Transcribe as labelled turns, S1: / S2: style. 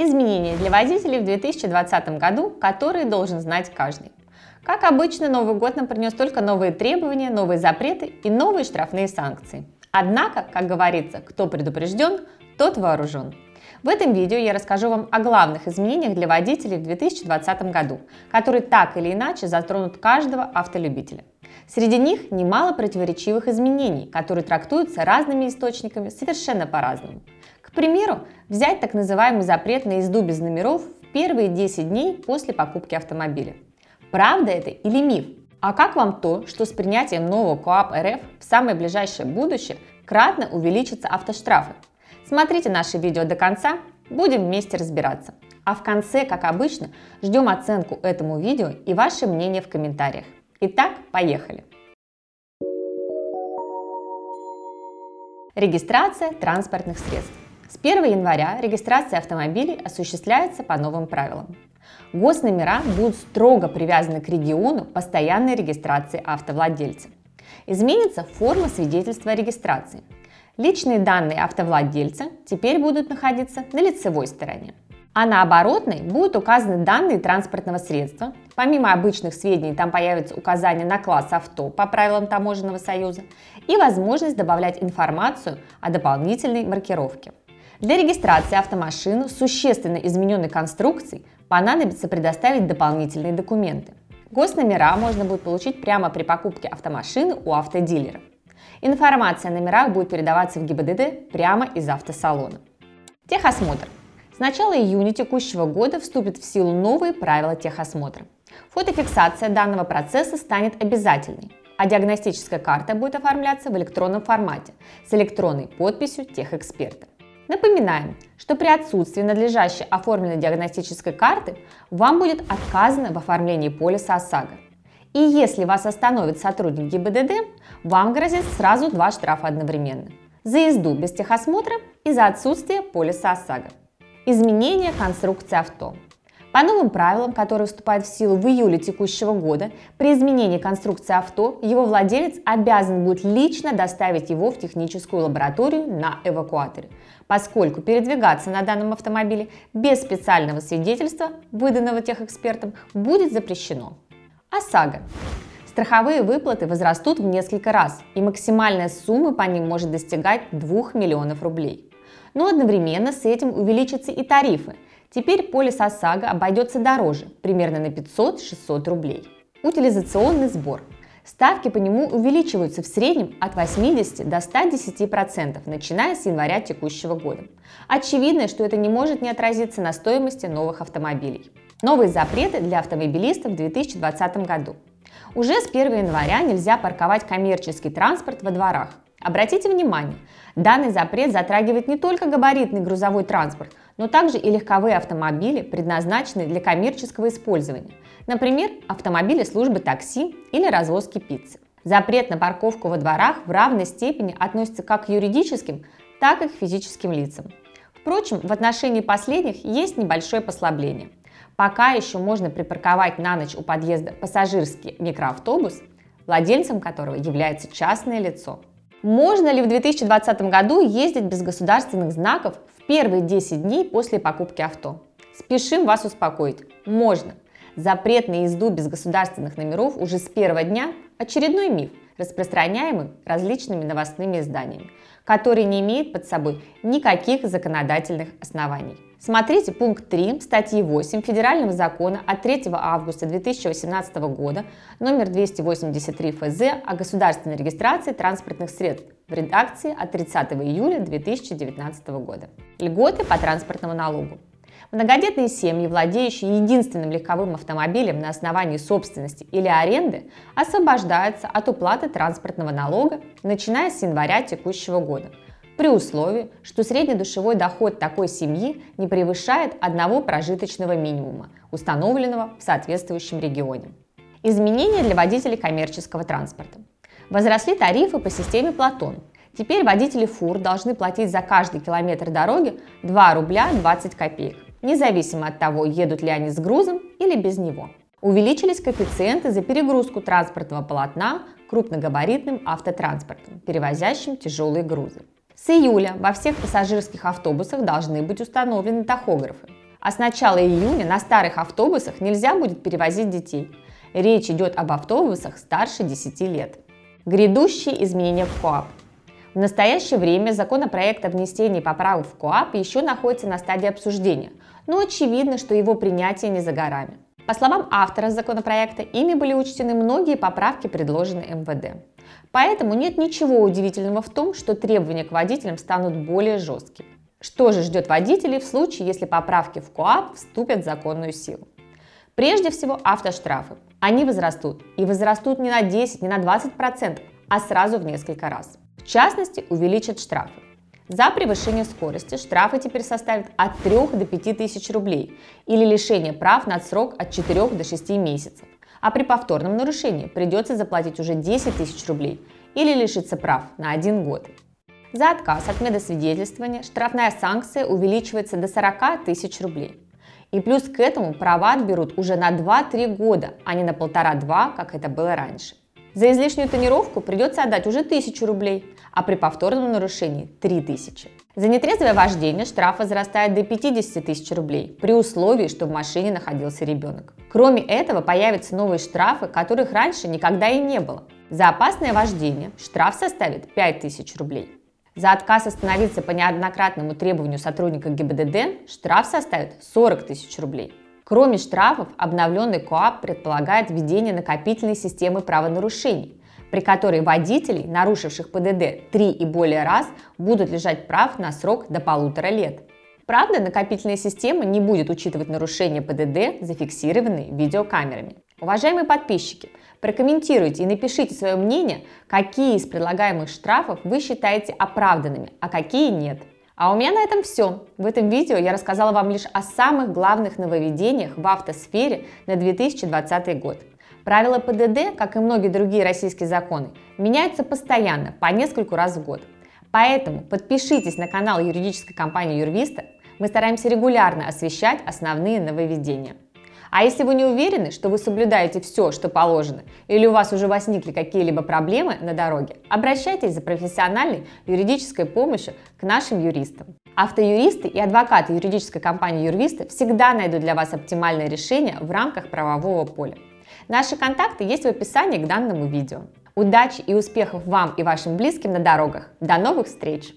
S1: Изменения для водителей в 2020 году, которые должен знать каждый. Как обычно, Новый год нам принес только новые требования, новые запреты и новые штрафные санкции. Однако, как говорится, кто предупрежден, тот вооружен. В этом видео я расскажу вам о главных изменениях для водителей в 2020 году, которые так или иначе затронут каждого автолюбителя. Среди них немало противоречивых изменений, которые трактуются разными источниками совершенно по-разному. Примеру, взять так называемый запрет на езду без номеров в первые 10 дней после покупки автомобиля. Правда это или миф? А как вам то, что с принятием нового КОАП РФ в самое ближайшее будущее кратно увеличатся автоштрафы? Смотрите наше видео до конца, будем вместе разбираться. А в конце, как обычно, ждем оценку этому видео и ваше мнение в комментариях. Итак, поехали! Регистрация транспортных средств. С 1 января регистрация автомобилей осуществляется по новым правилам. Госномера будут строго привязаны к региону постоянной регистрации автовладельца. Изменится форма свидетельства о регистрации. Личные данные автовладельца теперь будут находиться на лицевой стороне. А на оборотной будут указаны данные транспортного средства. Помимо обычных сведений там появится указание на класс авто по правилам Таможенного союза и возможность добавлять информацию о дополнительной маркировке. Для регистрации автомашины существенно измененной конструкции понадобится предоставить дополнительные документы. Госномера можно будет получить прямо при покупке автомашины у автодилера. Информация о номерах будет передаваться в ГИБДД прямо из автосалона. Техосмотр. С начала июня текущего года вступят в силу новые правила техосмотра. Фотофиксация данного процесса станет обязательной, а диагностическая карта будет оформляться в электронном формате с электронной подписью техэксперта. Напоминаем, что при отсутствии надлежащей оформленной диагностической карты вам будет отказано в оформлении полиса ОСАГО. И если вас остановит сотрудник ГИБДД, вам грозит сразу два штрафа одновременно. За езду без техосмотра и за отсутствие полиса ОСАГО. Изменение конструкции авто – по новым правилам, которые вступают в силу в июле текущего года, при изменении конструкции авто его владелец обязан будет лично доставить его в техническую лабораторию на эвакуаторе, поскольку передвигаться на данном автомобиле без специального свидетельства, выданного техэкспертом, будет запрещено. ОСАГО. Страховые выплаты возрастут в несколько раз, и максимальная сумма по ним может достигать 2 миллионов рублей. Но одновременно с этим увеличатся и тарифы – Теперь полис ОСАГО обойдется дороже, примерно на 500-600 рублей. Утилизационный сбор. Ставки по нему увеличиваются в среднем от 80 до 110%, начиная с января текущего года. Очевидно, что это не может не отразиться на стоимости новых автомобилей. Новые запреты для автомобилистов в 2020 году. Уже с 1 января нельзя парковать коммерческий транспорт во дворах. Обратите внимание, данный запрет затрагивает не только габаритный грузовой транспорт, но также и легковые автомобили, предназначенные для коммерческого использования, например, автомобили службы такси или развозки пиццы. Запрет на парковку во дворах в равной степени относится как к юридическим, так и к физическим лицам. Впрочем, в отношении последних есть небольшое послабление. Пока еще можно припарковать на ночь у подъезда пассажирский микроавтобус, владельцем которого является частное лицо. Можно ли в 2020 году ездить без государственных знаков в первые 10 дней после покупки авто? Спешим вас успокоить. Можно. Запрет на езду без государственных номеров уже с первого дня – очередной миф, распространяемый различными новостными изданиями, который не имеет под собой никаких законодательных оснований. Смотрите пункт 3 статьи 8 Федерального закона от 3 августа 2018 года номер 283 ФЗ о государственной регистрации транспортных средств в редакции от 30 июля 2019 года. Льготы по транспортному налогу. Многодетные семьи, владеющие единственным легковым автомобилем на основании собственности или аренды, освобождаются от уплаты транспортного налога, начиная с января текущего года – при условии, что среднедушевой доход такой семьи не превышает одного прожиточного минимума, установленного в соответствующем регионе. Изменения для водителей коммерческого транспорта. Возросли тарифы по системе Платон. Теперь водители фур должны платить за каждый километр дороги 2 рубля 20 копеек, независимо от того, едут ли они с грузом или без него. Увеличились коэффициенты за перегрузку транспортного полотна крупногабаритным автотранспортом, перевозящим тяжелые грузы. С июля во всех пассажирских автобусах должны быть установлены тахографы. А с начала июня на старых автобусах нельзя будет перевозить детей. Речь идет об автобусах старше 10 лет. Грядущие изменения в КОАП. В настоящее время законопроект о внесении поправок в КОАП еще находится на стадии обсуждения, но очевидно, что его принятие не за горами. По словам автора законопроекта, ими были учтены многие поправки, предложенные МВД. Поэтому нет ничего удивительного в том, что требования к водителям станут более жесткими. Что же ждет водителей в случае, если поправки в КОАП вступят в законную силу? Прежде всего автоштрафы. Они возрастут. И возрастут не на 10, не на 20%, а сразу в несколько раз. В частности, увеличат штрафы. За превышение скорости штрафы теперь составят от 3 до 5 тысяч рублей или лишение прав на срок от 4 до 6 месяцев. А при повторном нарушении придется заплатить уже 10 тысяч рублей или лишиться прав на один год. За отказ от медосвидетельствования штрафная санкция увеличивается до 40 тысяч рублей. И плюс к этому права отберут уже на 2-3 года, а не на полтора-два, как это было раньше. За излишнюю тонировку придется отдать уже 1000 рублей, а при повторном нарушении 3000. За нетрезвое вождение штраф возрастает до 50 тысяч рублей, при условии, что в машине находился ребенок. Кроме этого, появятся новые штрафы, которых раньше никогда и не было. За опасное вождение штраф составит 5000 рублей. За отказ остановиться по неоднократному требованию сотрудника ГИБДД штраф составит 40 тысяч рублей. Кроме штрафов, обновленный КОАП предполагает введение накопительной системы правонарушений, при которой водителей, нарушивших ПДД три и более раз, будут лежать прав на срок до полутора лет. Правда, накопительная система не будет учитывать нарушения ПДД, зафиксированные видеокамерами. Уважаемые подписчики, Прокомментируйте и напишите свое мнение, какие из предлагаемых штрафов вы считаете оправданными, а какие нет. А у меня на этом все. В этом видео я рассказала вам лишь о самых главных нововведениях в автосфере на 2020 год. Правила ПДД, как и многие другие российские законы, меняются постоянно, по нескольку раз в год. Поэтому подпишитесь на канал юридической компании Юрвиста. Мы стараемся регулярно освещать основные нововведения. А если вы не уверены, что вы соблюдаете все, что положено, или у вас уже возникли какие-либо проблемы на дороге, обращайтесь за профессиональной юридической помощью к нашим юристам. Автоюристы и адвокаты юридической компании Юрвисты всегда найдут для вас оптимальное решение в рамках правового поля. Наши контакты есть в описании к данному видео. Удачи и успехов вам и вашим близким на дорогах. До новых встреч!